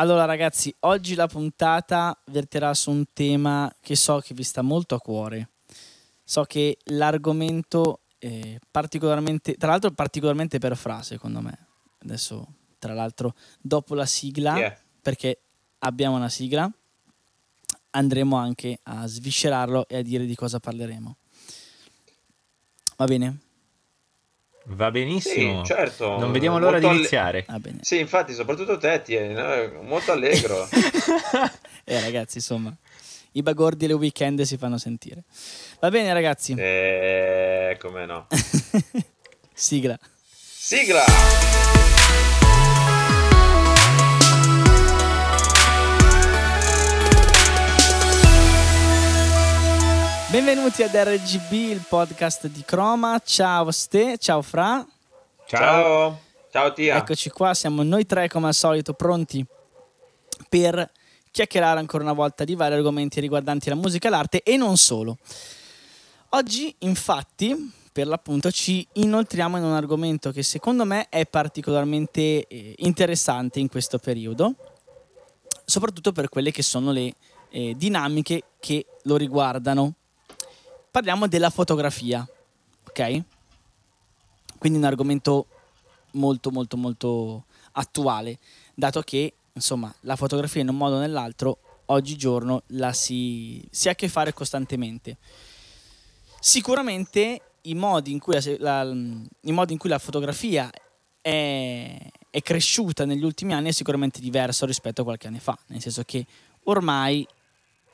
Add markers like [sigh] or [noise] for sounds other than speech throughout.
Allora ragazzi, oggi la puntata verterà su un tema che so che vi sta molto a cuore. So che l'argomento è particolarmente, tra l'altro particolarmente per Fra, secondo me. Adesso, tra l'altro, dopo la sigla, Yeah. perché abbiamo una sigla, andremo anche a sviscerarlo e a dire di cosa parleremo. Va bene? Sì, Va benissimo. certo. Non vediamo l'ora Molto di alle- iniziare. Va bene. Sì, infatti, soprattutto te, tieni, no? molto allegro. [laughs] Eh ragazzi, insomma, i bagordi e le weekend si fanno sentire. Va bene ragazzi, eh, come no. [laughs] sigla. Sigla! Benvenuti ad RGB, il podcast di Croma. Ciao Ste, ciao Fra. Ciao! Ciao Tia! Eccoci qua, siamo noi tre come al solito pronti per chiacchierare ancora una volta di vari argomenti riguardanti la musica e l'arte e non solo. Oggi infatti, per l'appunto, ci inoltriamo in un argomento che secondo me è particolarmente eh, interessante in questo periodo, soprattutto per quelle che sono le eh, dinamiche che lo riguardano. Parliamo della fotografia, ok? Quindi un argomento molto molto molto attuale, dato che insomma la fotografia in un modo o nell'altro oggigiorno la si, si ha a che fare costantemente. Sicuramente i modi in cui la, la- modi in cui la fotografia è, è cresciuta negli ultimi anni è sicuramente diverso rispetto a qualche anno fa, nel senso che ormai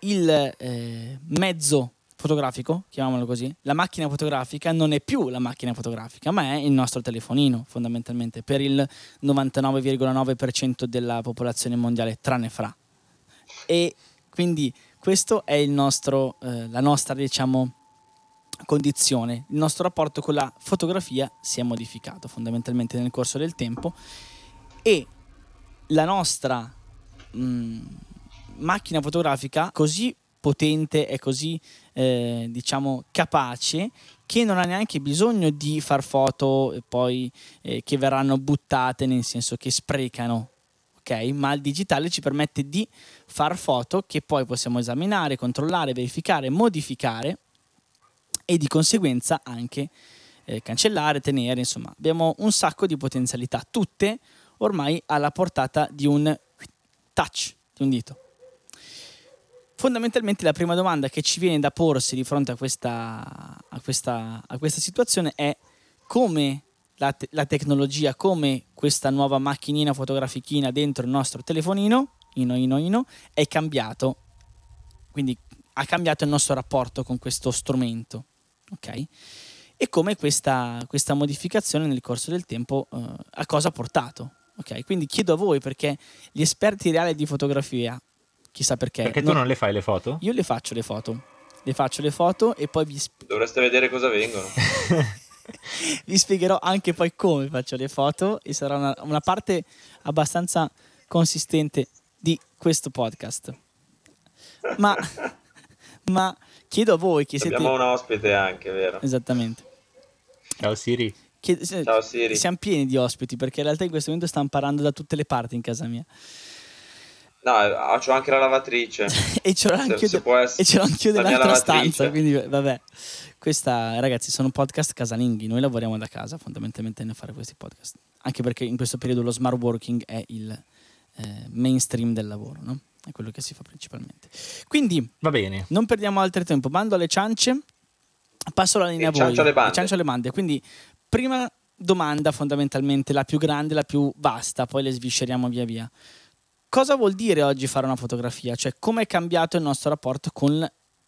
il eh, mezzo fotografico, chiamiamolo così, la macchina fotografica non è più la macchina fotografica, ma è il nostro telefonino, fondamentalmente, per il 99,9% della popolazione mondiale, tranne fra. E quindi questo è il nostro, eh, la nostra, diciamo, condizione. Il nostro rapporto con la fotografia si è modificato fondamentalmente nel corso del tempo e la nostra mh, macchina fotografica così potente e così eh, diciamo capace che non ha neanche bisogno di far foto poi eh, che verranno buttate nel senso che sprecano ok? Ma il digitale ci permette di far foto che poi possiamo esaminare controllare verificare modificare e di conseguenza anche eh, cancellare tenere insomma abbiamo un sacco di potenzialità tutte ormai alla portata di un touch di un dito fondamentalmente la prima domanda che ci viene da porsi di fronte a questa, a questa, a questa situazione è come la, te- la tecnologia, come questa nuova macchinina fotografichina dentro il nostro telefonino, ino ino ino, è cambiato, quindi ha cambiato il nostro rapporto con questo strumento, ok? E come questa, questa modificazione nel corso del tempo eh, a cosa ha portato, ok? Quindi chiedo a voi perché gli esperti reali di fotografia, chissà perché, Perché tu non- non le fai le foto? io le faccio le foto. Le faccio le foto e poi vi, sp- Dovreste vedere cosa vengono. [laughs] vi spiegherò anche poi come faccio le foto e sarà una, una parte abbastanza consistente di questo podcast. Ma, [laughs] ma chiedo a voi che siete... Abbiamo un ospite anche, vero? Esattamente. Ciao Siri. Chied- Ciao Siri. Siamo pieni di ospiti perché in realtà in questo momento stanno parlando da tutte le parti in casa mia. No, eh, c'ho anche la lavatrice. [laughs] e ce l'ho Se- anche, se de- e ce l'ho io la lavatrice. stanza. Quindi, vabbè, questa, ragazzi, sono podcast casalinghi. Noi lavoriamo da casa fondamentalmente nel fare questi podcast. Anche perché in questo periodo lo smart working è il eh, mainstream del lavoro, no? È quello che si fa principalmente. Quindi, Va bene. non perdiamo altro tempo. Bando alle ciance. Passo la linea a E voi. bande. E ciancio alle bande. Quindi, prima domanda fondamentalmente, la più grande, la più vasta, poi le svisceriamo via via. Cosa vuol dire oggi fare una fotografia? Cioè, come è cambiato il nostro rapporto con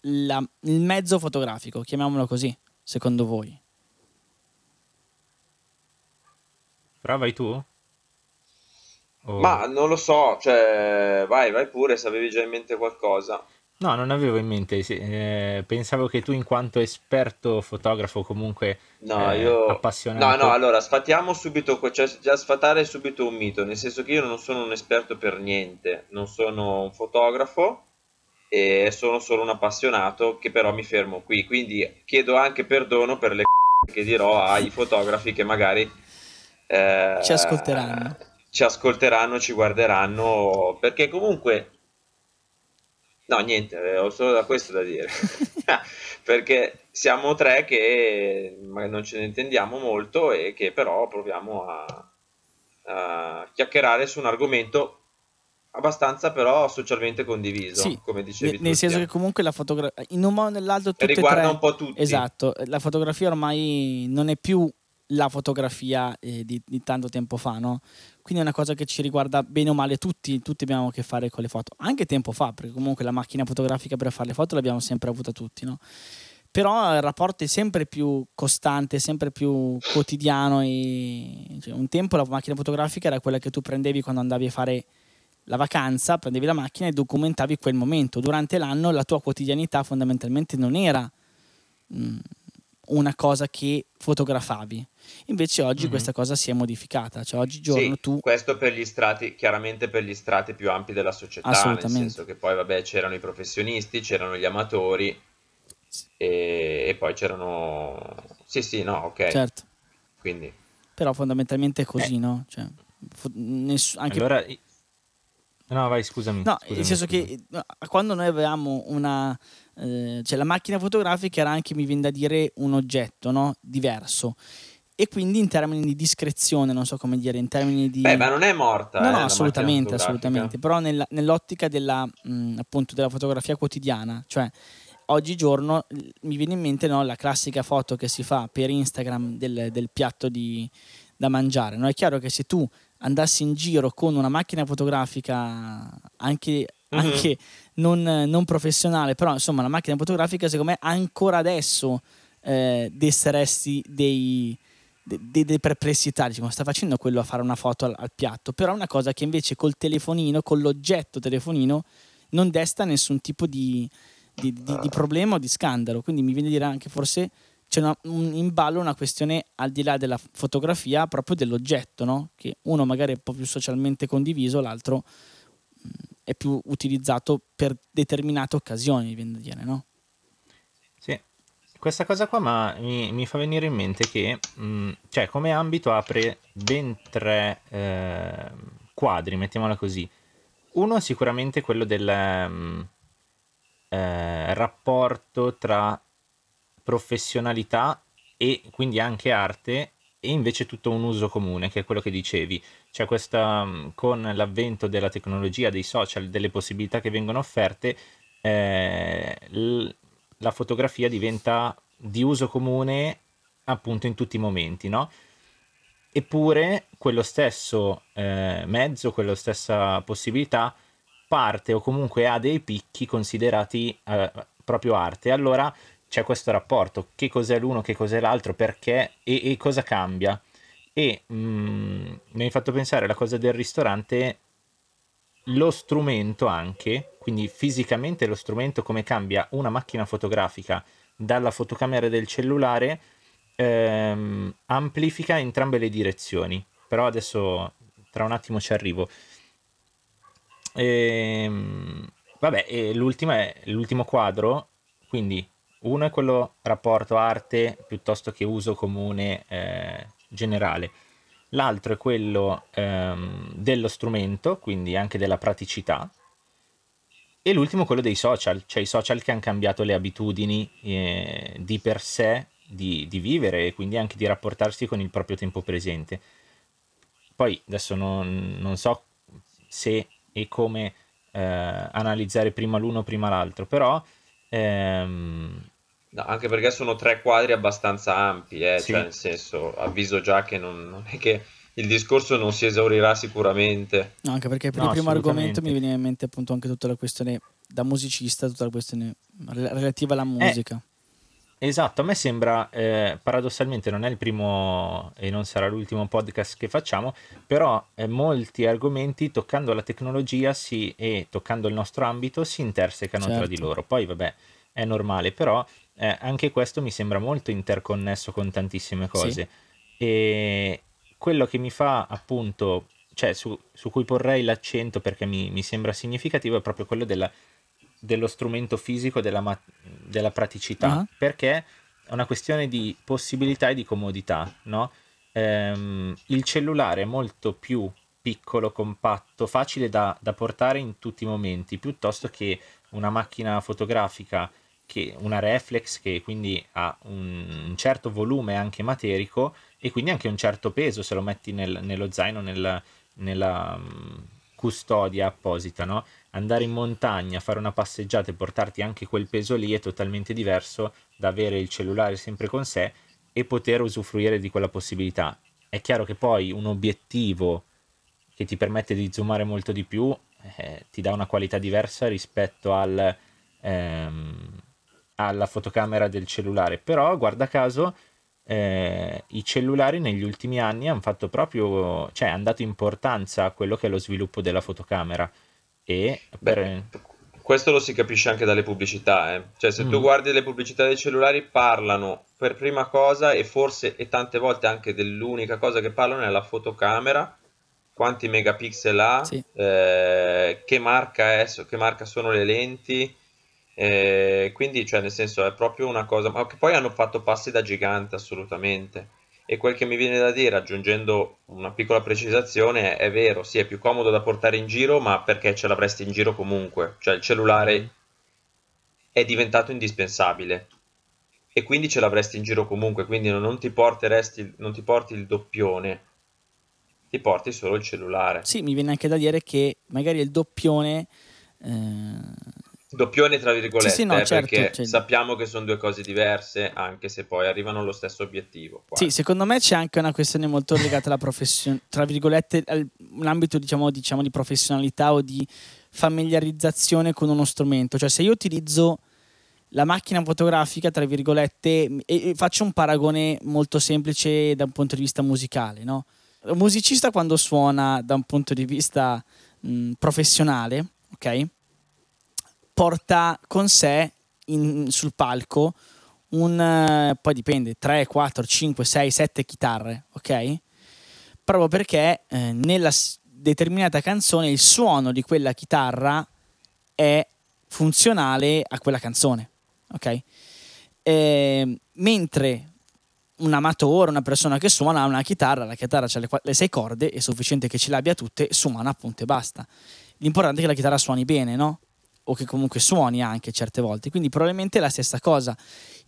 la- il mezzo fotografico? Chiamiamolo così, secondo voi. Fra vai tu? O- Ma non lo so, cioè, vai, vai pure se avevi già in mente qualcosa. No, non avevo in mente. sì, eh, pensavo che tu, in quanto esperto fotografo, comunque No, eh, io... appassionato. No, no, allora, sfatiamo subito, cioè già sfatare subito un mito, nel senso che io non sono un esperto per niente, non sono un fotografo e sono solo un appassionato che però mi fermo qui, quindi chiedo anche perdono per le c***o che dirò ai fotografi che magari... eh, Ci ascolteranno. ci ascolteranno, ci guarderanno, perché comunque... No, niente, ho solo da questo da dire. [laughs] [laughs] perché siamo tre che non ce ne intendiamo molto e che però proviamo a, a chiacchierare su un argomento abbastanza però socialmente condiviso, sì, come dicevi nel, nel senso che comunque la fotografia in un modo o nell'altro tutte riguarda tre, un po' tutti. Esatto, la fotografia ormai non è più la fotografia eh, di, di, tanto tempo fa, no? Quindi è una cosa che ci riguarda bene o male tutti, tutti abbiamo a che fare con le foto, anche tempo fa, perché comunque la macchina fotografica per fare le foto l'abbiamo sempre avuta tutti, no? Però il rapporto è sempre più costante, sempre più quotidiano e cioè, un tempo la macchina fotografica era quella che tu prendevi quando andavi a fare la vacanza, prendevi la macchina e documentavi quel momento. Durante l'anno la tua quotidianità fondamentalmente non era mh, mm, una cosa che fotografavi. Invece oggi mm-hmm. questa cosa si è modificata, cioè oggi giorno sì, tu... Questo per gli strati, chiaramente per gli strati più ampi della società, nel senso che poi vabbè c'erano i professionisti, c'erano gli amatori e, e poi c'erano... Sì, sì, no, ok. Certo. Quindi... Però fondamentalmente è così, eh. no? Cioè, ness- anche... Allora No, vai, scusami. No, scusami, nel senso scusami. che quando noi avevamo una... Eh, cioè la macchina fotografica era anche, mi viene da dire, un oggetto no? diverso. E quindi in termini di discrezione, non so come dire, in termini di... Beh, ma non è morta. No, eh, no, assolutamente, assolutamente. Però nella, nell'ottica della, mh, appunto, della fotografia quotidiana, cioè oggigiorno mi viene in mente no, la classica foto che si fa per Instagram del, del piatto di, da mangiare. No? È chiaro che se tu andassi in giro con una macchina fotografica anche, mm-hmm. anche non, non, professionale, però insomma una macchina fotografica secondo me ancora adesso eh, desseresti dei, de, de, delle perplessità, dici ma sta facendo quello a fare una foto al, al, piatto, però è una cosa che invece col telefonino, con l'oggetto telefonino non desta nessun tipo di, di, di, di problema o di scandalo, quindi mi viene a dire anche forse c'è una, un, in ballo una questione al di là della fotografia, proprio dell'oggetto, no? che uno magari è un po' più socialmente condiviso, l'altro è più utilizzato per determinate occasioni, viene da dire, no? Sì, questa cosa qua mi, mi, fa venire in mente che mh, cioè, come ambito apre ben tre eh, quadri, mettiamola così. Uno sicuramente quello del mh, eh, rapporto tra professionalità e quindi anche arte e invece tutto un uso comune, che è quello che dicevi. Cioè questa, mm, con l'avvento della tecnologia, dei social, delle possibilità che vengono offerte, eh, l- la fotografia diventa di uso comune appunto in tutti i momenti, no? Eppure quello stesso eh, mezzo, quella stessa possibilità parte o comunque ha dei picchi considerati eh, proprio arte. Allora c'è questo rapporto, che cos'è l'uno, che cos'è l'altro, perché e, e cosa cambia. E mh, mm, mi hai fatto pensare alla cosa del ristorante, lo strumento anche, quindi fisicamente lo strumento, come cambia una macchina fotografica dalla fotocamera del cellulare, ehm, amplifica entrambe le direzioni. Però adesso tra un attimo ci arrivo. Ehm, vabbè, e l'ultima è l'ultimo quadro, quindi uno è quello rapporto arte piuttosto che uso comune eh, generale. L'altro è quello ehm, dello strumento, quindi anche della praticità. E l'ultimo quello dei social, cioè i social che hanno cambiato le abitudini eh, di per sé di, di, vivere e quindi anche di rapportarsi con il proprio tempo presente. Poi adesso non, non so se e come eh, analizzare prima l'uno prima l'altro, però Ehm... No, anche perché sono tre quadri abbastanza ampi, eh? sì. cioè nel senso, avviso già che non, non, è che il discorso non si esaurirà sicuramente. No, anche perché per no, il primo argomento mi viene in mente appunto anche tutta la questione da musicista, tutta la questione relativa alla eh, musica. Eh Esatto, a me sembra, eh, paradossalmente non è il primo e non sarà l'ultimo podcast che facciamo, però eh, molti argomenti toccando la tecnologia si, e toccando il nostro ambito si intersecano certo. tra di loro. Poi vabbè, è normale, però eh, anche questo mi sembra molto interconnesso con tantissime cose. Sì. E quello che mi fa appunto, cioè su, su cui porrei l'accento perché mi, mi sembra significativo è proprio quello della dello strumento fisico, della, ma- della praticità, uh-huh. perché è una questione di possibilità e di comodità, no? Ehm, il cellulare è molto più piccolo, compatto, facile da, da portare in tutti i momenti, piuttosto che una macchina fotografica che una reflex che quindi ha un certo volume anche materico e quindi anche un certo peso se lo metti nel, nello zaino, nel, nella um, custodia apposita, no? Andare in montagna, fare una passeggiata e portarti anche quel peso lì è totalmente diverso da avere il cellulare sempre con sé e poter usufruire di quella possibilità. È chiaro che poi un obiettivo che ti permette di zoomare molto di più eh, ti dà una qualità diversa rispetto al, ehm, alla fotocamera del cellulare, però guarda caso eh, i cellulari negli ultimi anni hanno fatto proprio, cioè hanno dato importanza a quello che è lo sviluppo della fotocamera e per... Beh, questo lo si capisce anche dalle pubblicità, eh. cioè se mm. tu guardi le pubblicità dei cellulari parlano per prima cosa e forse e tante volte anche dell'unica cosa che parlano è la fotocamera, quanti megapixel ha, sì. eh, che marca è, che marca sono le lenti, eh, quindi, cioè, nel senso, è proprio una cosa, ma che poi hanno fatto passi da gigante assolutamente. E quel che mi viene da dire, aggiungendo una piccola precisazione, è, è vero, sì, è più comodo da portare in giro, ma perché ce l'avresti in giro comunque. Cioè, il cellulare mm. è diventato indispensabile e quindi ce l'avresti in giro comunque, quindi non ti, porteresti, non ti porti il doppione, ti porti solo il cellulare. Sì, mi viene anche da dire che magari il doppione eh, Doppione tra virgolette, sì, sì, no, eh, certo, perché cioè... sappiamo che sono due cose diverse, anche se poi arrivano allo stesso obiettivo. Quasi. Sì, secondo me c'è anche una questione molto legata alla professione, tra virgolette, un ambito diciamo, diciamo, di professionalità o di familiarizzazione con uno strumento. Cioè, se io utilizzo la macchina fotografica, tra virgolette, e faccio un paragone molto semplice da un punto di vista musicale, no? Un musicista quando suona da un punto di vista mh, professionale, ok? Porta con sé in, sul palco un, eh, poi dipende, 3, 4, 5, 6, 7 chitarre, ok? Proprio perché eh, nella determinata canzone il suono di quella chitarra è funzionale a quella canzone, ok? Eh, mentre un amatore, una persona che suona una chitarra, la chitarra ha le, le sei corde, è sufficiente che ce le abbia tutte, suona appunto e basta. L'importante è che la chitarra suoni bene, no? O che comunque suoni anche certe volte. Quindi probabilmente è la stessa cosa.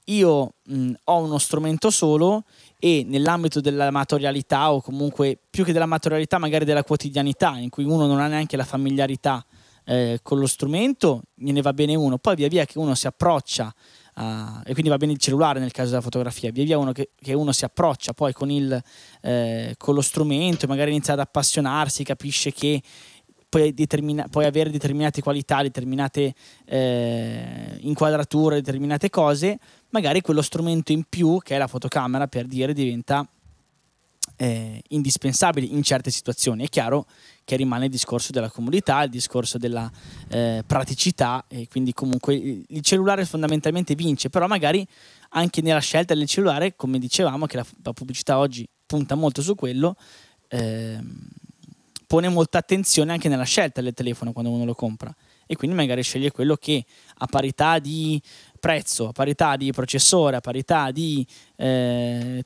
Io mh, ho uno strumento solo e nell'ambito dell'amatorialità o comunque più che dell'amatorialità magari della quotidianità in cui uno non ha neanche la familiarità eh, con lo strumento, gliene va bene uno. Poi via via che uno si approccia Uh, e quindi va bene il cellulare nel caso della fotografia, via via uno che, che uno si approccia poi con, il, eh, con lo strumento, magari inizia ad appassionarsi, capisce che puoi, determina- puoi avere determinate qualità, determinate eh, inquadrature, determinate cose, magari quello strumento in più, che è la fotocamera, per dire, diventa eh, indispensabile in certe situazioni. È chiaro che rimane il discorso della comodità, il discorso della eh, praticità e quindi comunque il cellulare fondamentalmente vince, però magari anche nella scelta del cellulare, come dicevamo, che la, la pubblicità oggi punta molto su quello, ehm, pone molta attenzione anche nella scelta del telefono quando uno lo compra e quindi magari sceglie quello che a parità di prezzo, a parità di processore, a parità di eh,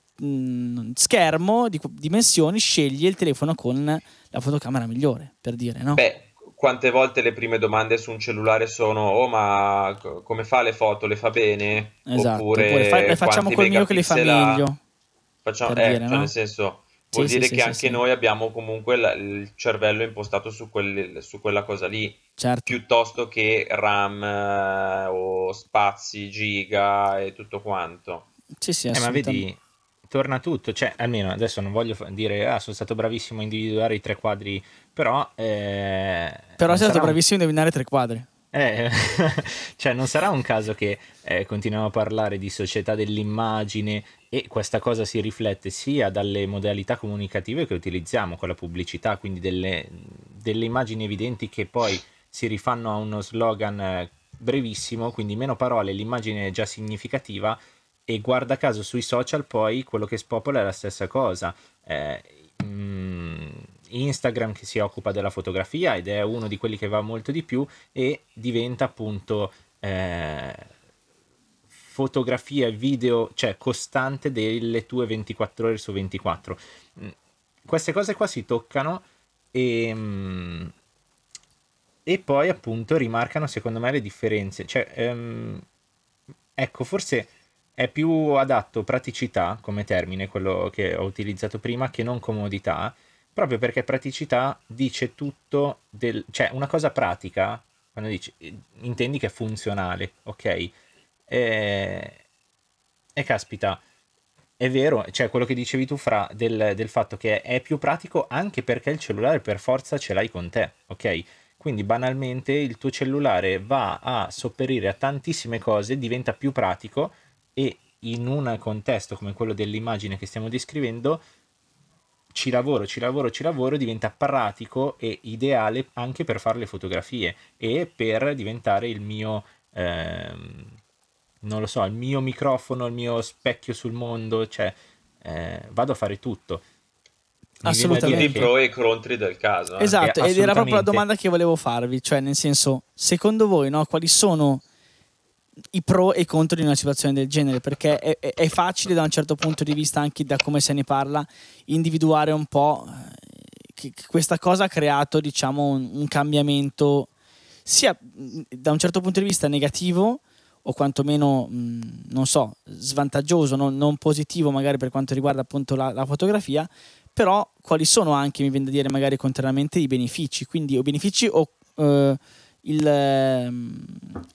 schermo, di dimensioni, sceglie il telefono con la fotocamera migliore, per dire, no? Beh, quante volte le prime domande su un cellulare sono oh ma come fa le foto, le fa bene? Esatto, oppure, oppure fa, le facciamo col mio che le fa meglio. Facciamo, eh, dire, cioè no? nel senso Vuol sì, dire sì, che sì, anche noi abbiamo comunque la, il cervello impostato su, quelle, su quella cosa lì, certo. piuttosto che RAM eh, o spazi, giga e tutto quanto. Sì, sì, eh, ma vedi, torna tutto, cioè almeno adesso non voglio dire ah sono stato bravissimo a individuare i tre quadri, però... Eh, però sei stato bravissimo a indovinare tre quadri. Eh, [laughs] cioè non sarà un caso che eh, continuiamo a parlare di società dell'immagine e questa cosa si riflette sia dalle modalità comunicative che utilizziamo con la pubblicità, quindi delle, delle immagini evidenti che poi si rifanno a uno slogan eh, brevissimo, quindi meno parole, l'immagine è già significativa e guarda caso sui social poi quello che spopola è la stessa cosa. Eh, mm, Instagram che si occupa della fotografia ed è uno di quelli che va molto di più e diventa appunto eh, fotografia e video, cioè costante delle tue 24 ore su 24. Mm, queste cose qua si toccano E, mm, e poi appunto rimarcano secondo me le differenze. Cioè, ehm, ecco, forse è più adatto praticità come termine, quello che ho utilizzato prima, che non comodità, proprio perché praticità dice tutto del... cioè una cosa pratica, quando dici, intendi che è funzionale, ok? E, e caspita, è vero, cioè quello che dicevi tu fra del, del fatto che è più pratico anche perché il cellulare per forza ce l'hai con te, ok? Quindi banalmente il tuo cellulare va a sopperire a tantissime cose, diventa più pratico e in un contesto come quello dell'immagine che stiamo descrivendo ci lavoro, ci lavoro, ci lavoro, diventa pratico e ideale anche per fare le fotografie e per diventare il mio, ehm, non lo so, il mio microfono, il mio specchio sul mondo, cioè eh, vado a fare tutto. Mi Assolutamente. I pro e i contri del caso. Eh? Esatto, ed era proprio la domanda che volevo farvi, cioè nel senso, secondo voi no, quali sono i pro e i contro di una situazione del genere, perché è, è, facile da un certo punto di vista, anche da come se ne parla, individuare un po' eh, che questa cosa ha creato diciamo, un, un, cambiamento sia da un certo punto di vista negativo o quantomeno, mh, non so, svantaggioso, non, non, positivo magari per quanto riguarda appunto la, la fotografia, però quali sono anche, mi viene da dire magari contrariamente, i benefici, quindi o benefici o... Eh, il, ehm,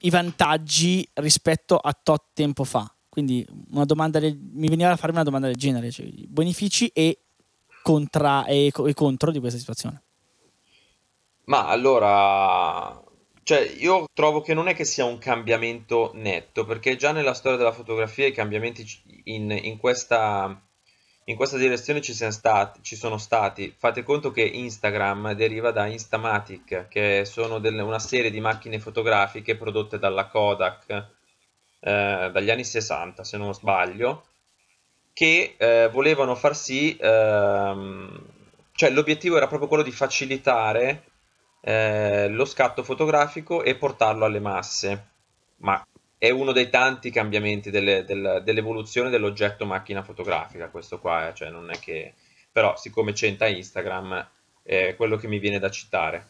i vantaggi rispetto a tot tempo fa. Quindi una domanda del, mi veniva a farmi una domanda del genere, cioè i benefici e, contra, e, e contro di questa situazione. Ma allora, cioè, io trovo che non è che sia un cambiamento netto, perché già nella storia della fotografia i cambiamenti in, in questa in questa direzione ci, stati, ci, sono stati. Fate conto che Instagram deriva da Instamatic, che sono delle, una serie di macchine fotografiche prodotte dalla Kodak eh, dagli anni 60, se non sbaglio, che eh, volevano far sì, ehm, cioè l'obiettivo era proprio quello di facilitare eh, lo scatto fotografico e portarlo alle masse. Ma è uno dei tanti cambiamenti delle, del, dell'evoluzione dell'oggetto macchina fotografica, questo qua, eh, cioè non è che... però siccome c'entra Instagram è quello che mi viene da citare.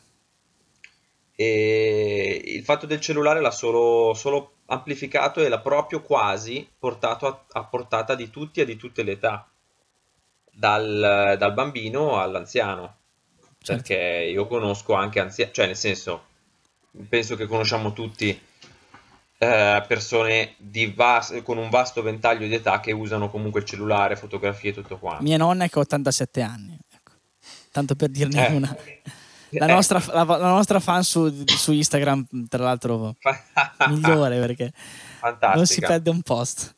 E il fatto del cellulare l'ha solo, solo amplificato e l'ha proprio quasi portato a, a, portata di tutti e di tutte le età, dal, dal bambino all'anziano. Certo. Perché io conosco anche anziani, cioè nel senso, penso che conosciamo tutti eh, persone vas- con un vasto ventaglio di età che usano comunque il cellulare, fotografie e tutto quanto. Mia nonna che ha 87 anni, ecco. tanto per dirne eh. una. [laughs] La nostra, la, la nostra, fan su, su, Instagram, tra l'altro, [laughs] migliore perché Fantastica. non si perde un post.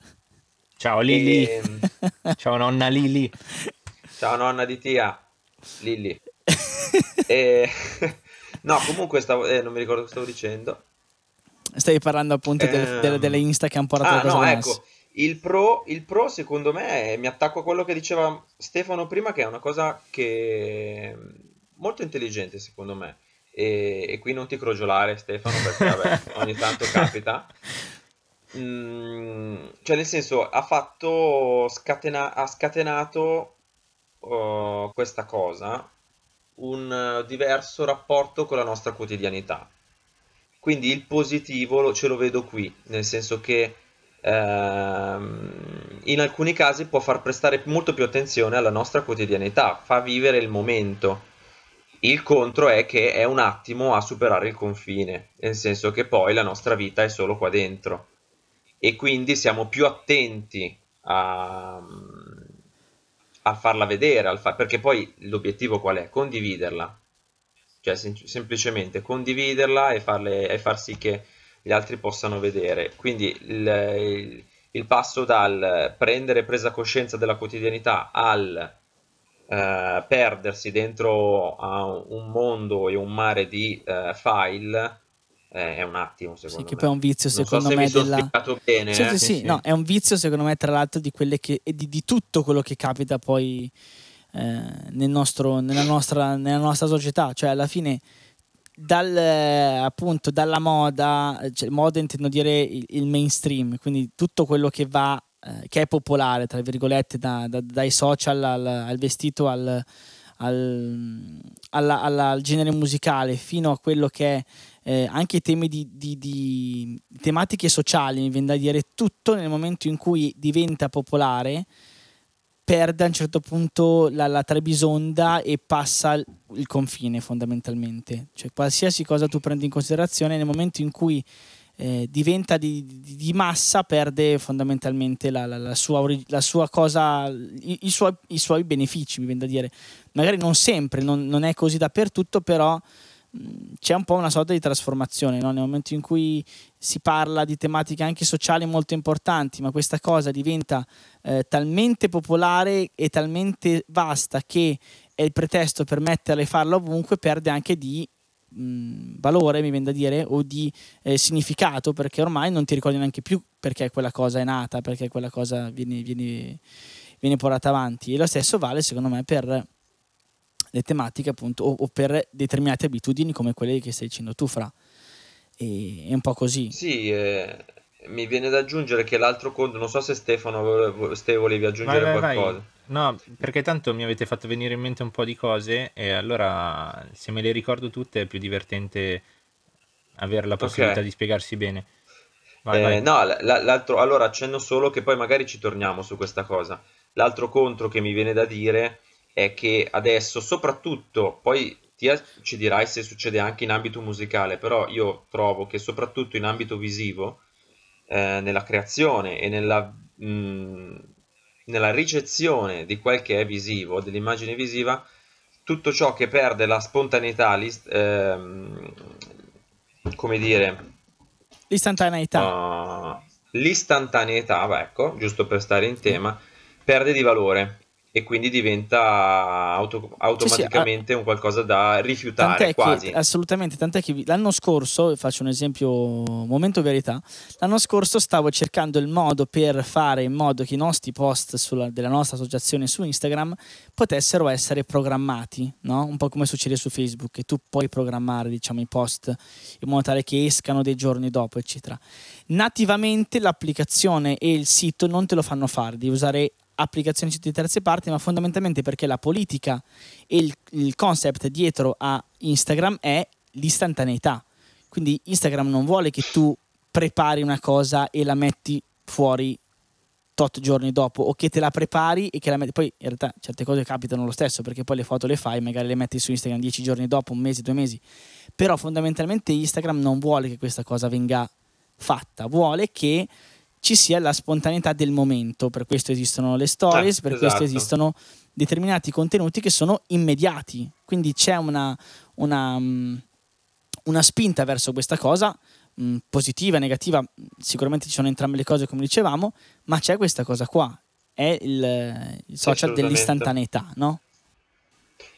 Ciao Lili. E... Ehm, [laughs] Ciao nonna Lili. Ciao nonna di Tia. Lili. e... No, comunque stavo, eh, non mi ricordo cosa stavo dicendo. Stavi parlando appunto del, del, delle ehm, Insta che hanno portato ah, no, ecco. Il pro, il pro, secondo me, mi attacco a quello che diceva Stefano prima, che è una cosa che molto intelligente, secondo me. E, e qui non ti crogiolare, Stefano, perché vabbè, [laughs] ogni tanto capita. Mm, cioè, nel senso, ha fatto scatena- ha scatenato uh, questa cosa un diverso rapporto con la nostra quotidianità quindi il positivo ce lo vedo qui, nel senso che ehm, in alcuni casi può far prestare molto più attenzione alla nostra quotidianità, fa vivere il momento. Il contro è che è un attimo a superare il confine, nel senso che poi la nostra vita è solo qua dentro e quindi siamo più attenti a, a farla vedere, fa- perché poi l'obiettivo qual è? Condividerla cioè sem- semplicemente condividerla e, farle, e, far sì che gli altri possano vedere. Quindi il, il, il passo dal prendere presa coscienza della quotidianità al eh, perdersi dentro a un mondo e un mare di eh, file eh, è un attimo secondo sì, me. che poi è un vizio secondo so me mi della... bene sì, eh? sì, sì, sì, no, è un vizio secondo me tra l'altro di che di, di tutto quello che capita poi eh, nel nostro, nella, nostra, nella nostra società, cioè alla fine dal, appunto, dalla moda, cioè moda intendo dire il, il, mainstream, quindi tutto quello che va, eh, che è popolare, tra virgolette, da, da, dai social al, al vestito al, al, alla, alla, al genere musicale fino a quello che è eh, anche temi di, di, di, tematiche sociali, mi viene da dire tutto nel momento in cui diventa popolare, perde a un certo punto la, la trebisonda e passa il, confine fondamentalmente. Cioè qualsiasi cosa tu prendi in considerazione nel momento in cui eh, diventa di, di, di, massa, perde fondamentalmente la, la, la, sua, sua, cosa, i, i, suoi, i, suoi, benefici, mi viene da dire. Magari non sempre, non, non è così dappertutto, però c'è un po' una sorta di trasformazione no? nel momento in cui si parla di tematiche anche sociali molto importanti, ma questa cosa diventa eh, talmente popolare e talmente vasta che è il pretesto per metterla e farla ovunque, perde anche di mh, valore, mi viene da dire, o di eh, significato, perché ormai non ti ricordi neanche più perché quella cosa è nata, perché quella cosa viene, viene, viene portata avanti. E lo stesso vale, secondo me, per le tematiche, appunto, o, o per determinate abitudini come quelle che stai dicendo tu, Fra. E, è un po' così. Sì, eh, mi viene da aggiungere che l'altro conto, non so se Stefano, Ste volevi aggiungere vai, vai, qualcosa. Vai. No, perché tanto mi avete fatto venire in mente un po' di cose e allora se me le ricordo tutte è più divertente avere la possibilità okay. di spiegarsi bene. Vai, eh, vai. No, l'altro, allora accenno solo che poi magari ci torniamo su questa cosa. L'altro contro che mi viene da dire è che adesso, soprattutto, poi ti, ci dirai se succede anche in ambito musicale, però io trovo che soprattutto in ambito visivo, eh, nella creazione e nella... Mh, mm, nella ricezione di quel che è visivo, dell'immagine visiva, tutto ciò che perde la spontaneità, ehm, come dire... L'istantaneità. Uh, l'istantaneità, ecco, giusto per stare in tema, perde di valore e quindi diventa auto, automaticamente sì, sì, un qualcosa da rifiutare tant'è quasi. Che, assolutamente, tant'è che l'anno scorso, faccio un esempio, momento verità, l'anno scorso stavo cercando il modo per fare in modo che i nostri post sulla, della nostra associazione su Instagram potessero essere programmati, no? un po' come succede su Facebook, che tu puoi programmare diciamo, i post in modo tale che escano dei giorni dopo, eccetera. Nativamente l'applicazione e il sito non te lo fanno fare, devi usare applicazioni di terze parti, ma fondamentalmente perché la politica e il, il concept dietro a Instagram è l'istantaneità. Quindi Instagram non vuole che tu prepari una cosa e la metti fuori tot giorni dopo o che te la prepari e che la metti poi in realtà certe cose capitano lo stesso perché poi le foto le fai magari le metti su Instagram dieci giorni dopo un mese due mesi però fondamentalmente Instagram non vuole che questa cosa venga fatta vuole che ci sia la spontaneità del momento. Per questo esistono le stories, eh, per esatto. questo esistono determinati contenuti che sono immediati. Quindi c'è una, una, mm, una spinta verso questa cosa, mh, mm, positiva, negativa, sicuramente ci sono entrambe le cose come dicevamo, ma c'è questa cosa qua, è il, il social dell'istantaneità, no?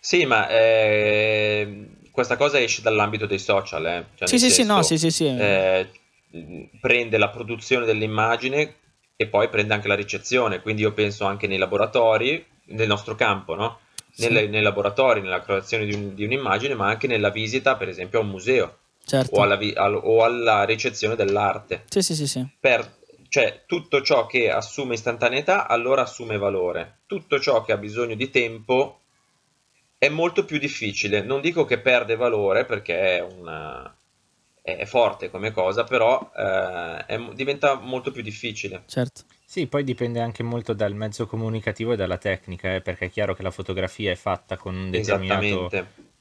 Sì, ma eh, questa cosa esce dall'ambito dei social, eh? cioè, sì, sì, senso, sì, no, sì, sì, sì. Eh, prende la produzione dell'immagine e poi prende anche la ricezione, quindi io penso anche nei laboratori, nel nostro campo, no? Sì. Nelle, nei laboratori, nella creazione di, un, di, un'immagine, ma anche nella visita, per esempio, a un museo certo. o, alla, al, o, alla, ricezione dell'arte. Sì, sì, sì, sì. Per, cioè, tutto ciò che assume istantaneità, allora assume valore. Tutto ciò che ha bisogno di tempo è molto più difficile. Non dico che perde valore perché è una è forte come cosa, però eh, è, diventa molto più difficile. Certo. Sì, poi dipende anche molto dal mezzo comunicativo e dalla tecnica, eh, perché è chiaro che la fotografia è fatta con un determinato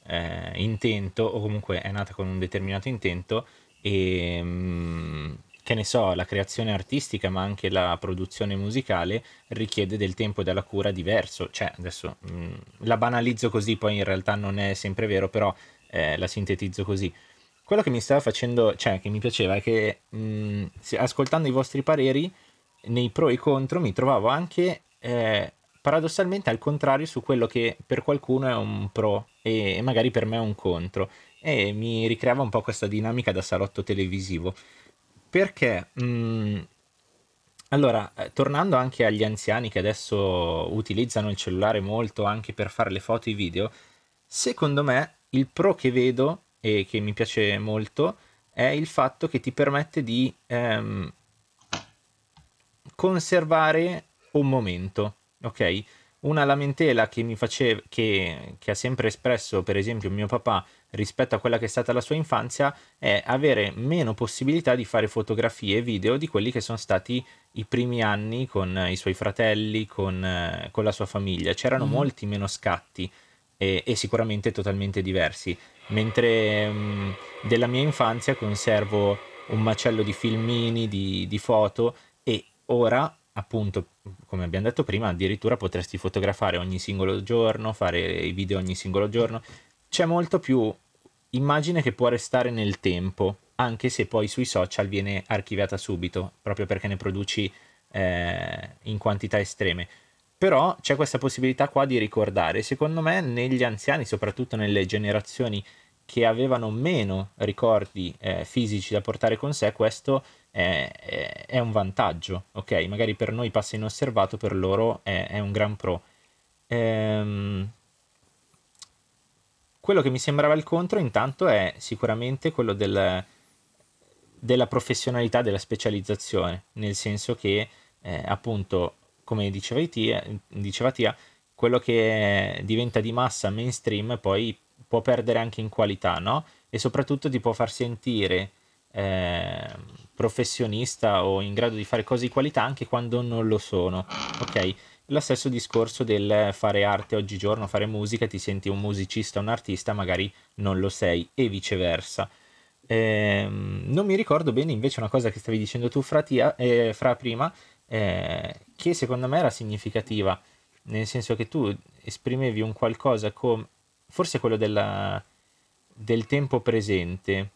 eh, intento, o comunque è nata con un determinato intento, e mh, mm, che ne so, la creazione artistica, ma anche la produzione musicale richiede del tempo e della cura diverso. Cioè, adesso mh, mm, la banalizzo così, poi in realtà non è sempre vero, però eh, la sintetizzo così quello che mi stava facendo, cioè che mi piaceva è che mh, ascoltando i vostri pareri nei pro e contro mi trovavo anche eh, paradossalmente al contrario su quello che per qualcuno è un pro e magari per me è un contro. E mi ricreava un po' questa dinamica da salotto televisivo. Perché mh, allora eh, tornando anche agli anziani che adesso utilizzano il cellulare molto anche per fare le foto e i video secondo me il pro che vedo e che mi piace molto è il fatto che ti permette di ehm, conservare un momento, ok? una lamentela che mi faceva, che, che ha sempre espresso, per esempio, mio papà rispetto a quella che è stata la sua infanzia, è avere meno possibilità di fare fotografie e video di quelli che sono stati i primi anni con i suoi fratelli, con, con la sua famiglia. C'erano mm. molti meno scatti e, e, sicuramente totalmente diversi. Mentre mh, mm, della mia infanzia conservo un macello di filmini, di, di foto e ora appunto, come abbiamo detto prima, addirittura potresti fotografare ogni singolo giorno, fare i video ogni singolo giorno. C'è molto più immagine che può restare nel tempo, anche se poi sui social viene archiviata subito, proprio perché ne produci eh, in quantità estreme. Però c'è questa possibilità qua di ricordare. Secondo me negli anziani, soprattutto nelle generazioni che avevano meno ricordi eh, fisici da portare con sé, questo è, è, un vantaggio, ok? Magari per noi passa inosservato, per loro è, è un gran pro. Ehm, quello che mi sembrava il contro intanto è sicuramente quello del, della professionalità, della specializzazione, nel senso che eh, appunto, come diceva Tia, diceva Tia, quello che diventa di massa mainstream poi può perdere anche in qualità, no? E soprattutto ti può far sentire eh, professionista o in grado di fare cose di qualità anche quando non lo sono, ok? Lo stesso discorso del fare arte oggigiorno, fare musica, ti senti un musicista, un artista, magari non lo sei e viceversa. Eh, non mi ricordo bene invece una cosa che stavi dicendo tu fra, tia, eh, fra prima, eh, che secondo me era significativa, nel senso che tu esprimevi un qualcosa come forse quello della, del tempo presente.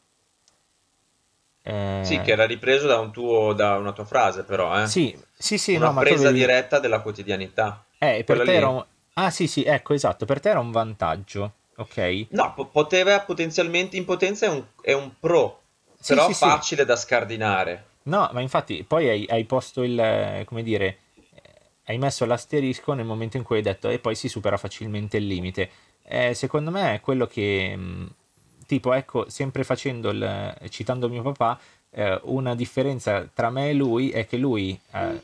Eh, sì, che era ripreso da, un tuo, da una tua frase, però. Eh? Sì, sì, sì. Una no, presa avevi... diretta della quotidianità. Eh, per te era un... Ah, sì, sì, ecco, esatto, per te era un vantaggio, ok? No, po- poteva potenzialmente, in potenza è un, è un pro, sì, però sì, facile sì. da scardinare. No, ma infatti poi hai, hai posto il, come dire, hai messo l'asterisco nel momento in cui hai detto e poi si supera facilmente il limite. Eh, secondo me è quello che, mm, tipo, ecco, sempre facendo il, citando mio papà, eh, una differenza tra me e lui è che lui ha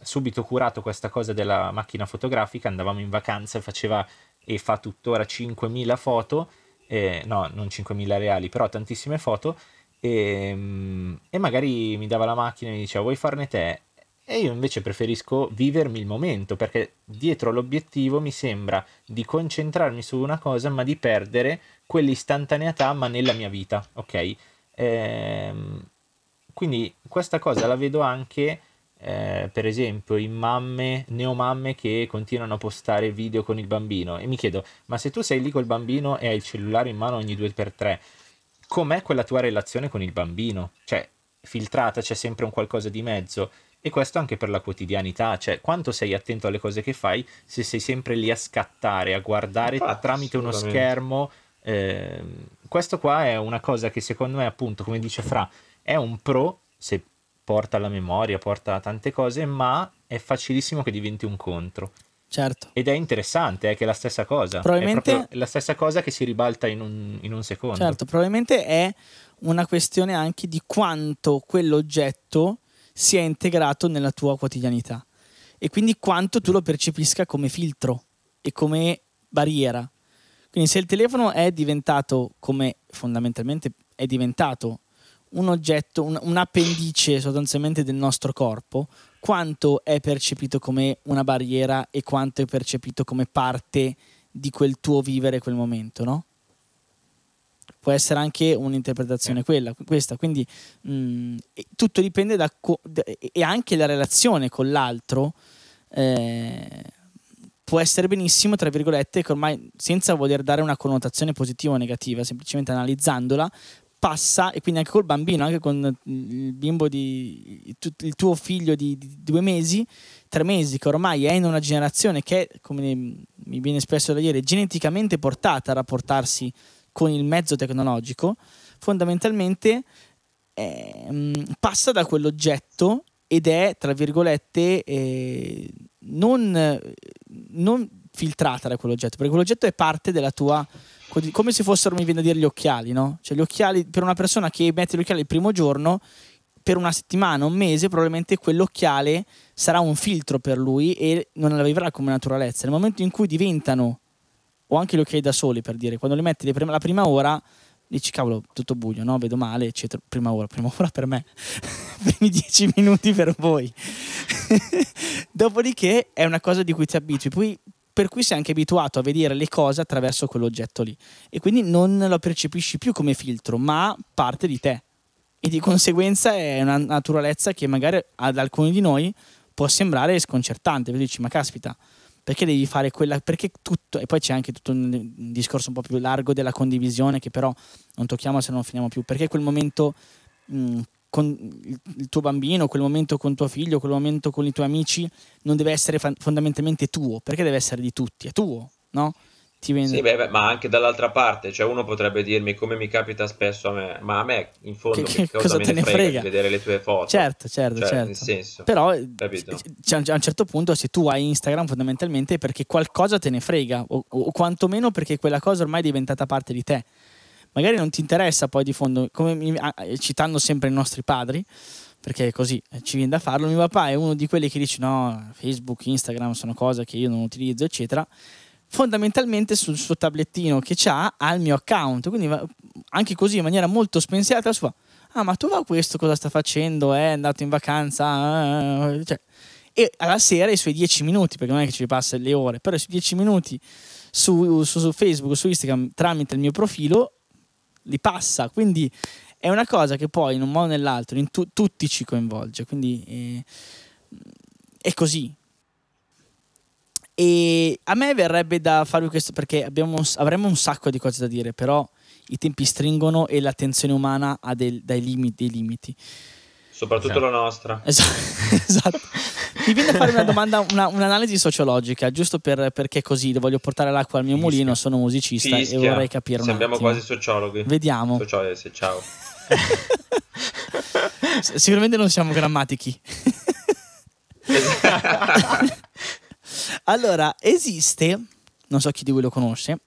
subito curato questa cosa della macchina fotografica, andavamo in vacanza e faceva e fa tuttora 5.000 foto, eh, no, non 5.000 reali, però tantissime foto, e, mm, e magari mi dava la macchina e mi diceva vuoi farne te? E io invece preferisco vivermi il momento perché dietro l'obiettivo mi sembra di concentrarmi su una cosa ma di perdere quell'istantaneità ma nella mia vita, ok? Ehm, quindi questa cosa la vedo anche eh, per esempio in mamme, neomamme che continuano a postare video con il bambino e mi chiedo ma se tu sei lì col bambino e hai il cellulare in mano ogni 2x3 com'è quella tua relazione con il bambino? Cioè filtrata, c'è sempre un qualcosa di mezzo e questo anche per la quotidianità, cioè quanto sei attento alle cose che fai se sei sempre lì a scattare, a guardare Infatti, tramite uno schermo. Eh, questo qua è una cosa che secondo me, appunto, come dice Fra, è un pro se porta alla memoria, porta tante cose, ma è facilissimo che diventi un contro. Certo. Ed è interessante, è che è la stessa cosa. Probabilmente... È la stessa cosa che si ribalta in un, in un secondo. Certo, probabilmente è una questione anche di quanto quell'oggetto sia integrato nella tua quotidianità e quindi quanto tu lo percepisca come filtro e come barriera. Quindi se il telefono è diventato, come fondamentalmente è diventato, un oggetto, un, un appendice sostanzialmente del nostro corpo, quanto è percepito come una barriera e quanto è percepito come parte di quel tuo vivere quel momento, no? può essere anche un'interpretazione quella, questa, quindi mh, mm, tutto dipende da co- e anche la relazione con l'altro eh, può essere benissimo, tra virgolette, che ormai senza voler dare una connotazione positiva o negativa, semplicemente analizzandola, passa, e quindi anche col bambino, anche con il bimbo di il tuo figlio di, di, due mesi, tre mesi, che ormai è in una generazione che, come mi viene spesso da dire, geneticamente portata a rapportarsi con il mezzo tecnologico, fondamentalmente eh, passa da quell'oggetto ed è, tra virgolette, eh, non, non, filtrata da quell'oggetto, perché quell'oggetto è parte della tua... come se fossero, mi viene a dire, gli occhiali, no? Cioè gli occhiali, per una persona che mette gli occhiali il primo giorno, per una settimana, un mese, probabilmente quell'occhiale sarà un filtro per lui e non la vivrà come naturalezza. Nel momento in cui diventano, o anche gli occhiali da sole per dire, quando li metti la prima ora, dici cavolo, tutto buio, no? Vedo male, eccetera. Prima ora, prima ora per me, [laughs] primi dieci minuti per voi. [laughs] Dopodiché è una cosa di cui ti abitui, poi per cui sei anche abituato a vedere le cose attraverso quell'oggetto lì. E quindi non lo percepisci più come filtro, ma parte di te. E di conseguenza è una naturalezza che magari ad alcuni di noi può sembrare sconcertante, perché dici ma caspita, perché devi fare quella perché tutto? E poi c'è anche tutto un discorso un po' più largo della condivisione che però non tocchiamo se non finiamo più. Perché quel momento mh, con il tuo bambino, quel momento con tuo figlio, quel momento con i tuoi amici non deve essere fondamentalmente tuo, perché deve essere di tutti, è tuo, no? Ti vende... Sì, beh, beh, ma anche dall'altra parte, cioè uno potrebbe dirmi come mi capita spesso a me, ma a me in fondo che, che [laughs] cosa, cosa te ne frega, frega, vedere le tue foto? Certo, certo, cioè, certo. Nel senso, Però cioè, a un certo punto se tu hai Instagram fondamentalmente è perché qualcosa te ne frega o, o quantomeno perché quella cosa ormai è diventata parte di te. Magari non ti interessa poi di fondo, come citando sempre i nostri padri, perché così eh, ci viene da farlo, mio papà è uno di quelli che dice no, Facebook, Instagram sono cose che io non utilizzo, eccetera. Fondamentalmente sul suo tablettino che ha ha il mio account. Quindi anche così in maniera molto spensiata fa ah ma tu va questo cosa sta facendo? È andato in vacanza? Cioè, e alla sera i suoi 10 minuti perché non è che ci passa le ore però i suoi 10 minuti su, su, su Facebook su Instagram tramite il mio profilo li passa. Quindi è una cosa che poi in un modo o nell'altro in tu, tutti ci coinvolge. Quindi eh, è così. E a me verrebbe da farvi questo perché abbiamo, avremmo un sacco di cose da dire, però i tempi stringono e l'attenzione umana ha del, dei, limiti, dei limiti. Soprattutto esatto. la nostra. Esatto. [laughs] esatto. Mi viene a fare una domanda, una, un'analisi sociologica, giusto per, perché così voglio portare l'acqua al mio Fischia. mulino, sono musicista Fischia. e vorrei capire un Sembriamo quasi sociologhi. Vediamo. Sociologi, ciao. [laughs] Sicuramente non siamo grammatici. [laughs] Allora, esiste, non so chi di voi lo conosce,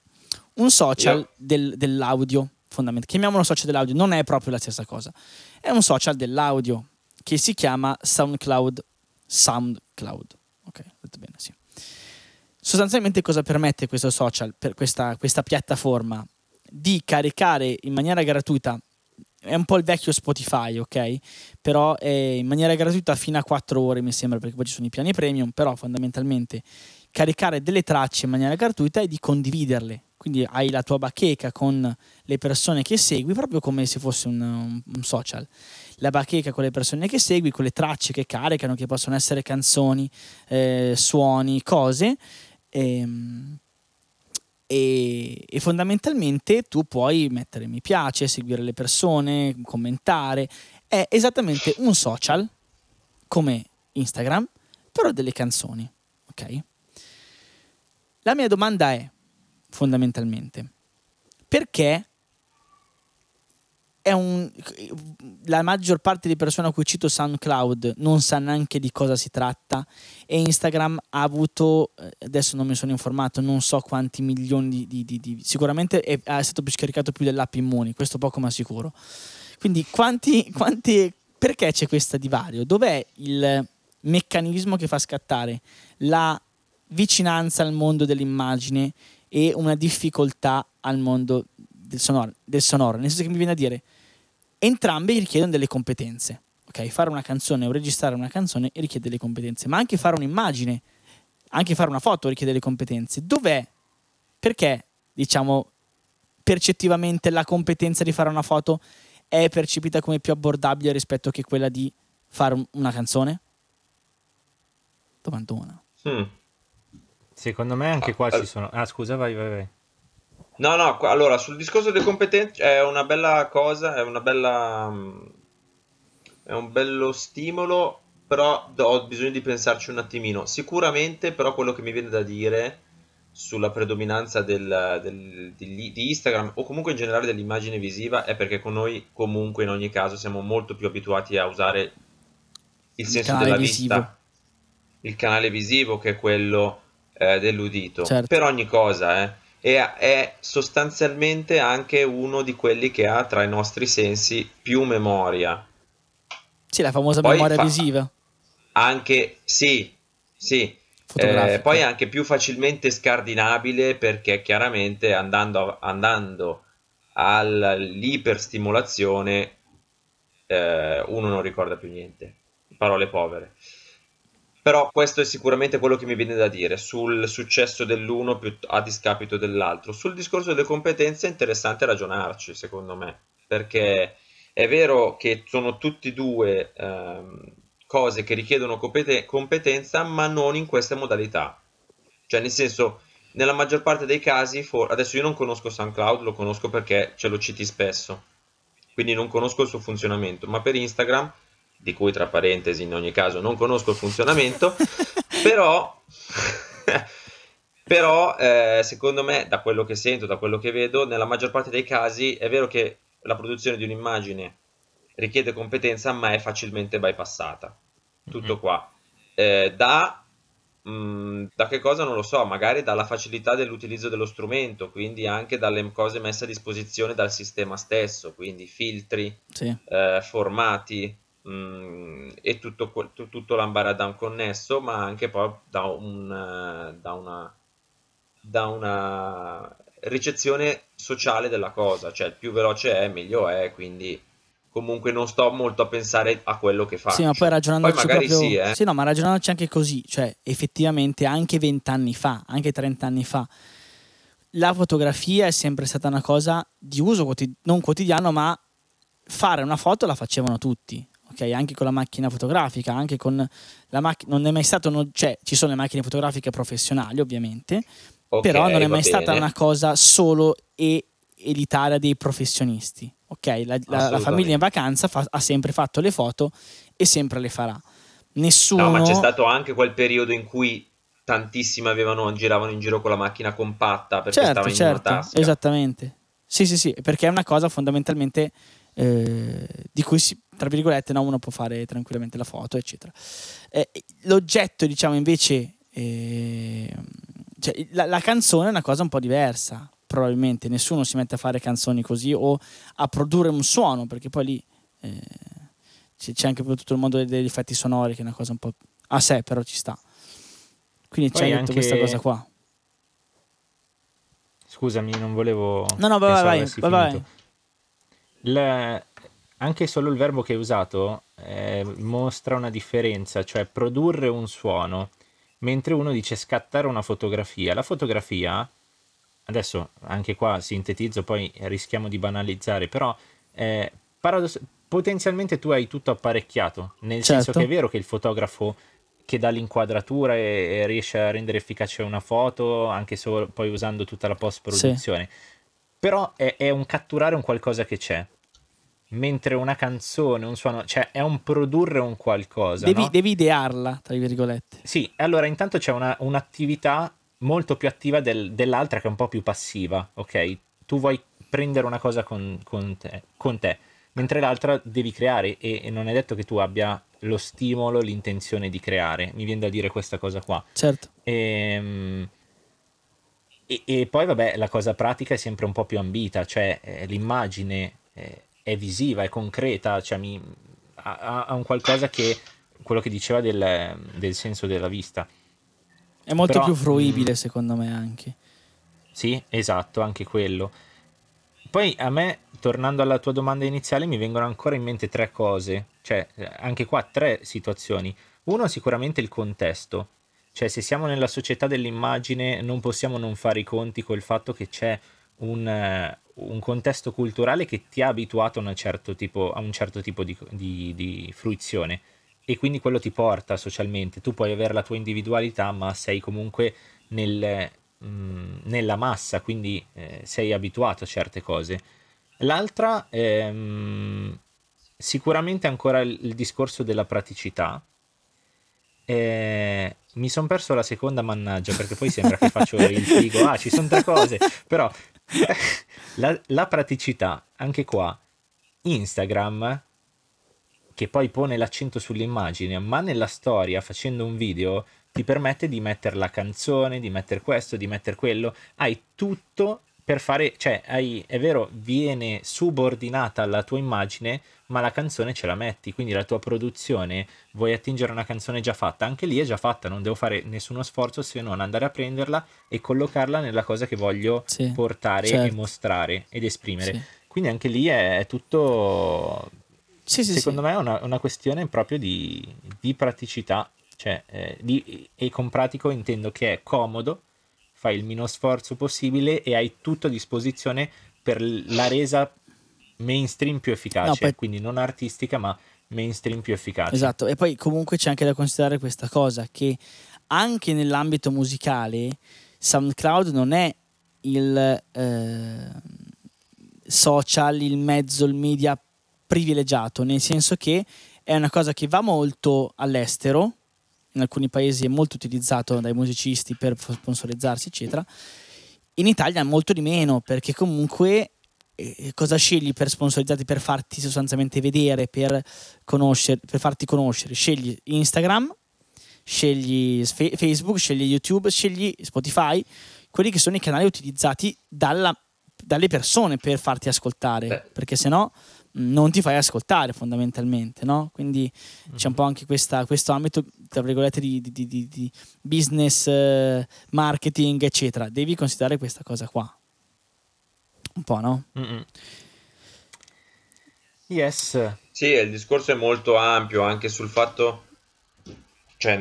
un social del, dell'audio, fondamentalmente. Chiamiamolo social dell'audio, non è proprio la stessa cosa. È un social dell'audio che si chiama SoundCloud. SoundCloud. Ok, detto bene, sì. Sostanzialmente cosa permette questo social, per questa, questa piattaforma? Di caricare in maniera gratuita è un po' il vecchio Spotify, ok? Però è in maniera gratuita fino a 4 ore, mi sembra, perché poi ci sono i piani premium, però fondamentalmente caricare delle tracce in maniera gratuita e di condividerle. Quindi hai la tua bacheca con le persone che segui, proprio come se fosse un, un social. La bacheca con le persone che segui, con le tracce che caricano, che possono essere canzoni, eh, suoni, cose. E, ehm, e, e, fondamentalmente tu puoi mettere mi piace, seguire le persone, commentare. È esattamente un social come Instagram, però delle canzoni. Ok? La mia domanda è fondamentalmente perché un, la maggior parte di persone a cui cito SoundCloud non sa neanche di cosa si tratta e Instagram ha avuto, eh, adesso non mi sono informato, non so quanti milioni di... di, di sicuramente è, è, stato più scaricato più dell'app Immuni, questo poco ma sicuro. Quindi quanti, quanti, perché c'è questo divario? Dov'è il meccanismo che fa scattare la vicinanza al mondo dell'immagine e una difficoltà al mondo del sonoro, del sonoro, nel senso che mi viene a dire entrambi richiedono delle competenze. Ok, fare una canzone o registrare una canzone richiede delle competenze, ma anche fare un'immagine, anche fare una foto richiede delle competenze. Dov'è? Perché, diciamo, percettivamente la competenza di fare una foto è percepita come più abbordabile rispetto che quella di fare una canzone? Domandona. Hmm. Secondo me anche qua ah, ci sono... Ah, scusa, vai, vai, vai. No, no, allora sul discorso delle competenze è una bella cosa, è una bella... Mm, è un bello stimolo, però ho bisogno di pensarci un attimino. Sicuramente, però, quello che mi viene da dire sulla predominanza del, del, di, di, Instagram o comunque in generale dell'immagine visiva è perché con noi comunque in ogni caso siamo molto più abituati a usare il senso della visivo. vista, il canale visivo che è quello eh, dell'udito certo. per ogni cosa, eh e è sostanzialmente anche uno di quelli che ha tra i nostri sensi più memoria. Sì, la famosa Poi memoria fa- visiva. Anche, sì, sì. Eh, poi è anche più facilmente scardinabile perché chiaramente andando, andando all'iperstimolazione eh, uno non ricorda più niente. Parole povere. Però questo è sicuramente quello che mi viene da dire sul successo dell'uno a discapito dell'altro. Sul discorso delle competenze è interessante ragionarci, secondo me, perché è vero che sono tutti e due ehm, cose che richiedono compete- competenza, ma non in queste modalità. Cioè, nel senso, nella maggior parte dei casi, for- adesso io non conosco SoundCloud, lo conosco perché ce lo citi spesso, quindi non conosco il suo funzionamento, ma per Instagram, di cui tra parentesi in ogni caso non conosco il funzionamento, [laughs] però, [laughs] però eh, secondo me, da quello che sento, da quello che vedo, nella maggior parte dei casi è vero che la produzione di un'immagine richiede competenza, ma è facilmente bypassata. Tutto qua. Eh, da, mh, da che cosa non lo so, magari dalla facilità dell'utilizzo dello strumento, quindi anche dalle cose messe a disposizione dal sistema stesso, quindi filtri, Sì. eh, formati mh, e tutto, quel- tu- tutto l'ambaradam connesso, ma anche poi da, un, eh, da una, da una ricezione sociale della cosa, cioè più veloce è, meglio è, quindi comunque non sto molto a pensare a quello che faccio. Sì, ma poi ragionandoci Poi magari proprio... sì, eh. Sì, no, ma ragionandoci anche così, cioè effettivamente anche vent'anni fa, anche trent'anni fa, la fotografia è sempre stata una cosa di uso quotid- non quotidiano, ma fare una foto la facevano tutti, ok? Anche con la macchina fotografica, anche con la macchina... Non è mai stato... no- Cioè, ci sono le macchine fotografiche professionali, ovviamente, Ok, però non è mai stata bene. una cosa solo e elitaria dei professionisti. Ok, la, la- la famiglia in vacanza fa- ha sempre fatto le foto e sempre le farà. Nessuno. No, ma c'è stato anche quel periodo in cui tantissimi avevano, giravano in giro con la macchina compatta perché certo, stava in certo, una tasca. esattamente. Sì, sì, sì, perché è una cosa fondamentalmente eh, di cui si, tra virgolette, no, uno può fare tranquillamente la foto, eccetera. Eh, l'oggetto, diciamo, invece, eh, cioè, la, la canzone è una cosa un po' diversa, probabilmente. Nessuno si mette a fare canzoni così o a produrre un suono, perché poi lì eh, c'è, c'è anche tutto il mondo degli effetti sonori, che è una cosa un po' a sé, però ci sta. Quindi c'è Poi tutta anche- questa cosa qua. Scusami, non volevo. No, no, vai, vai, vai, vai. Anche solo il verbo che hai usato eh, mostra una differenza, cioè produrre un suono, mentre uno dice scattare una fotografia. La fotografia, adesso anche qua sintetizzo, poi rischiamo di banalizzare, però eh, paradoss- potenzialmente tu hai tutto apparecchiato, nel senso Certo. che è vero che il fotografo che dà l'inquadratura e, e riesce a rendere efficace una foto, anche solo poi usando tutta la post-produzione. Però è, è un catturare un qualcosa che c'è. Mentre una canzone, un suono, cioè è un produrre un qualcosa. Devi, no? devi idearla, tra virgolette. Sì, allora intanto c'è una- un'attività molto più attiva del- dell'altra che è un po' più passiva, ok? Tu vuoi prendere una cosa con, con te, con te, mentre l'altra devi creare e, e non è detto che tu abbia lo stimolo, l'intenzione di creare. Mi viene da dire questa cosa qua. Certo. Ehm, E, e poi, vabbè, la cosa pratica è sempre un po' più ambita, cioè eh, l'immagine eh, è visiva, è concreta, cioè mi- ha, ha- un qualcosa che, quello che diceva del, del senso della vista. È molto Però, più fruibile, mm, secondo me, anche. Sì, esatto, anche quello. Poi a me, tornando alla tua domanda iniziale, mi vengono ancora in mente tre cose, cioè anche qua tre situazioni. Uno, sicuramente il contesto, cioè se siamo nella società dell'immagine non possiamo non fare i conti col fatto che c'è un, eh, un contesto culturale che ti ha abituato a certo tipo, a un certo tipo di, di- di fruizione e quindi quello ti porta socialmente. Tu puoi avere la tua individualità, ma sei comunque nel, mh, nella massa, quindi eh, sei abituato a certe cose. L'altra, ehm, sicuramente ancora il, il discorso della praticità. Eh, mi sono perso la seconda mannaggia perché poi sembra che faccio il figo. Ah, ci sono tre cose, però [laughs] la, la praticità, anche qua, Instagram, che poi pone l'accento sull'immagine, ma nella storia, facendo un video, ti permette di mettere la canzone, di mettere questo, di mettere quello. Hai tutto per fare, cioè, hai, è vero, viene subordinata alla tua immagine, ma la canzone ce la metti, quindi la tua produzione, vuoi attingere una canzone già fatta, anche lì è già fatta, non devo fare nessuno sforzo se non andare a prenderla e collocarla nella cosa che voglio sì, portare certo. e mostrare ed esprimere. Sì. Quindi anche lì è, è tutto, sì, secondo me è una, una, questione proprio di, di praticità, cioè, eh, di, e con pratico intendo che è comodo, fai il meno sforzo possibile e hai tutto a disposizione per la resa mainstream più efficace, no, poi... quindi non artistica ma mainstream più efficace. Esatto, e poi comunque c'è anche da considerare questa cosa che anche nell'ambito musicale SoundCloud non è il eh, social, il mezzo, il media privilegiato, nel senso che è una cosa che va molto all'estero, in alcuni paesi è molto utilizzato dai musicisti per sponsorizzarsi, eccetera. In Italia molto di meno, perché comunque cosa scegli per sponsorizzarti, per farti sostanzialmente vedere, per, per farti conoscere? Scegli Instagram, scegli Facebook, scegli YouTube, scegli Spotify, quelli che sono i canali utilizzati dalla, dalle persone per farti ascoltare, Beh. perché se no non ti fai ascoltare fondamentalmente, no? Quindi mm-hmm. c'è un po' anche questa, questo ambito, tra virgolette, di, di, di, di business, eh, marketing, eccetera. Devi considerare questa cosa qua. Un po', no? Mm-mm. Yes. Sì, il discorso è molto ampio anche sul fatto cioè,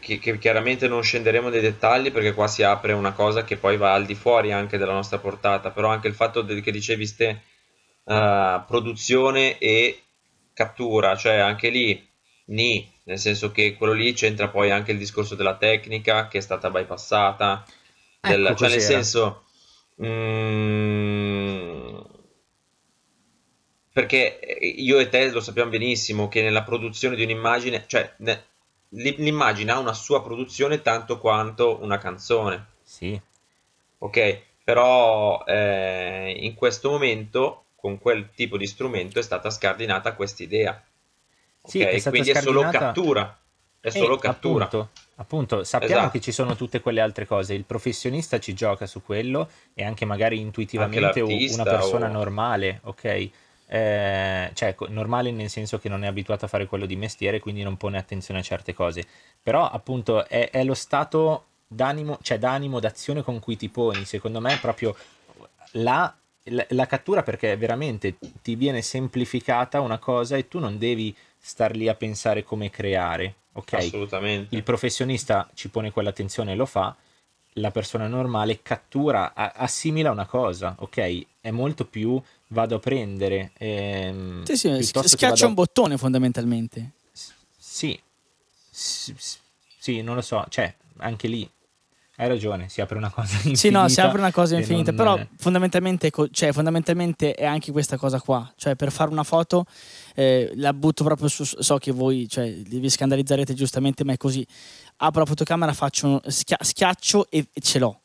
che, che, chiaramente non scenderemo nei dettagli perché qua si apre una cosa che poi va al di fuori anche della nostra portata, però anche il fatto che dicevi ste uh, produzione e cattura, cioè anche lì ni, nel senso che quello lì c'entra poi anche il discorso della tecnica che è stata bypassata, del, ecco, cioè nel senso... Mm, perché io e te lo sappiamo benissimo che nella produzione di un'immagine, cioè ne, l'immagine ha una sua produzione tanto quanto una canzone. Sì. Ok, però eh, in questo momento con quel tipo di strumento è stata scardinata questa idea. Sì, è Quindi scardinata... è solo cattura. È solo eh, cattura. Appunto, appunto sappiamo esatto. che ci sono tutte quelle altre cose. Il professionista ci gioca su quello e anche magari intuitivamente anche una persona o... normale, ok? Eh, cioè normale nel senso che non è abituato a fare quello di mestiere, quindi non pone attenzione a certe cose. Però appunto è, è lo stato d'animo, cioè d'animo, d'azione con cui ti poni. Secondo me è proprio la la, la, cattura perché veramente ti viene semplificata una cosa e tu non devi star lì a pensare come creare, ok? Assolutamente. Il professionista ci pone quell'attenzione e lo fa, la persona normale cattura, a, assimila una cosa, ok? È molto più vado a prendere. Ehm, sì, sì, schiaccia un bottone fondamentalmente. sì, sì, sì, non lo so, cioè anche lì hai ragione, si apre una cosa infinita. [laughs] Sì, no, si apre una cosa infinita, però è... fondamentalmente, cioè, fondamentalmente, è anche questa cosa qua. Cioè, per fare una foto eh, la butto proprio su... So che voi cioè, vi scandalizzerete giustamente, ma è così. Apro la fotocamera, faccio, schia- schiaccio e, e ce l'ho.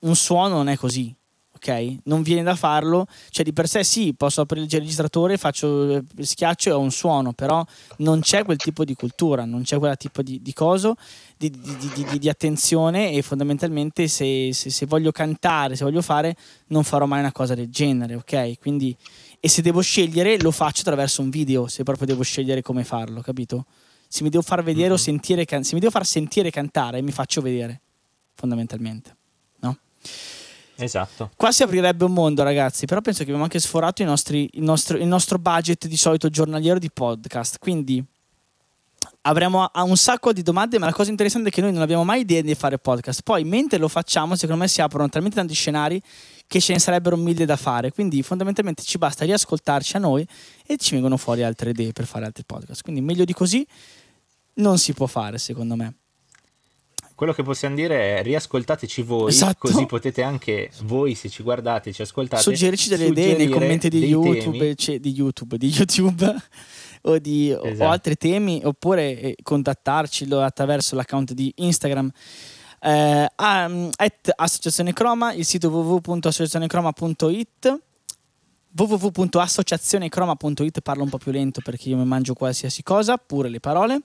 Un suono non è così ok? Non viene da farlo, cioè di per sé sì, posso aprire il registratore, faccio eh, schiaccio e ho un suono, però non c'è quel tipo di cultura, non c'è quel tipo di, di coso, di, di, di, attenzione e fondamentalmente se, se, se, voglio cantare, se voglio fare, non farò mai una cosa del genere, ok? Quindi, e se devo scegliere, lo faccio attraverso un video, se proprio devo scegliere come farlo, capito? Se mi devo far vedere mm-hmm. o sentire, se mi devo far sentire cantare, mi faccio vedere, fondamentalmente, no? Esatto. Qua si aprirebbe un mondo, ragazzi. Però penso che abbiamo anche sforato nostri, il, nostro, il, nostro, budget di solito giornaliero di podcast. Quindi avremo un sacco di domande. Ma la cosa interessante è che noi non abbiamo mai idea di fare podcast. Poi, mentre lo facciamo, secondo me si aprono talmente tanti scenari che ce ne sarebbero mille da fare. Quindi, fondamentalmente, ci basta riascoltarci a noi e ci vengono fuori altre idee per fare altri podcast. Quindi, meglio di così non si può fare, secondo me quello che possiamo dire è riascoltateci voi, esatto. così potete anche voi, se ci guardate, ci ascoltate, suggerirci delle idee nei commenti di YouTube, cioè, di YouTube, di YouTube [laughs] o, di, esatto. o, altri temi, oppure eh, contattarci attraverso l'account di Instagram. Eh, um, Associazione Croma, il sito www.associazionecroma.it www.associazionecroma.it parlo un po' più lento perché io mi mangio qualsiasi cosa, pure le parole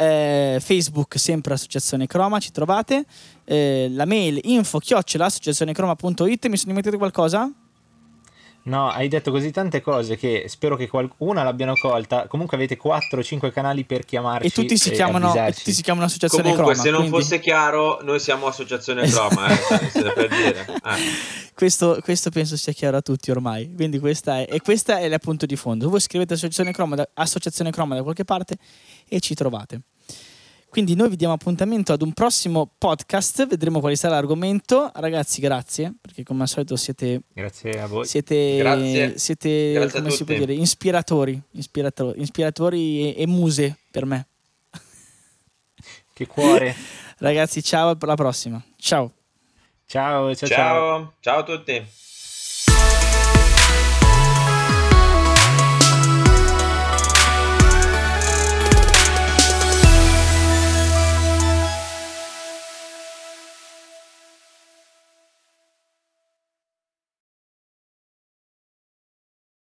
eh, Facebook sempre Associazione Croma, ci trovate, eh, la mail info chiocciola associazionecroma.it, mi sono dimenticato qualcosa? No, hai detto così tante cose che spero che qualcuna l'abbiano colta. Comunque avete 4-5 canali per chiamarci e tutti si, chiamano, e tutti si chiamano Associazione Comunque, Croma. se non quindi... fosse chiaro, noi siamo Associazione [laughs] Croma, eh, per dire. Ah. Questo, questo, penso sia chiaro a tutti ormai. Quindi questa è, e questo è il punto di fondo. Voi scrivete Associazione Croma, da, Associazione Croma da qualche parte e ci trovate. Quindi noi vi diamo appuntamento ad un prossimo podcast, vedremo quale sarà l'argomento. Ragazzi, grazie, perché come al solito siete... Grazie a voi. Siete, grazie. siete grazie come si può dire, ispiratori, ispiratori, ispiratori e, e muse per me. [laughs] Che cuore. Ragazzi, ciao, alla prossima. Ciao. Ciao, ciao, ciao. Ciao, ciao a tutti.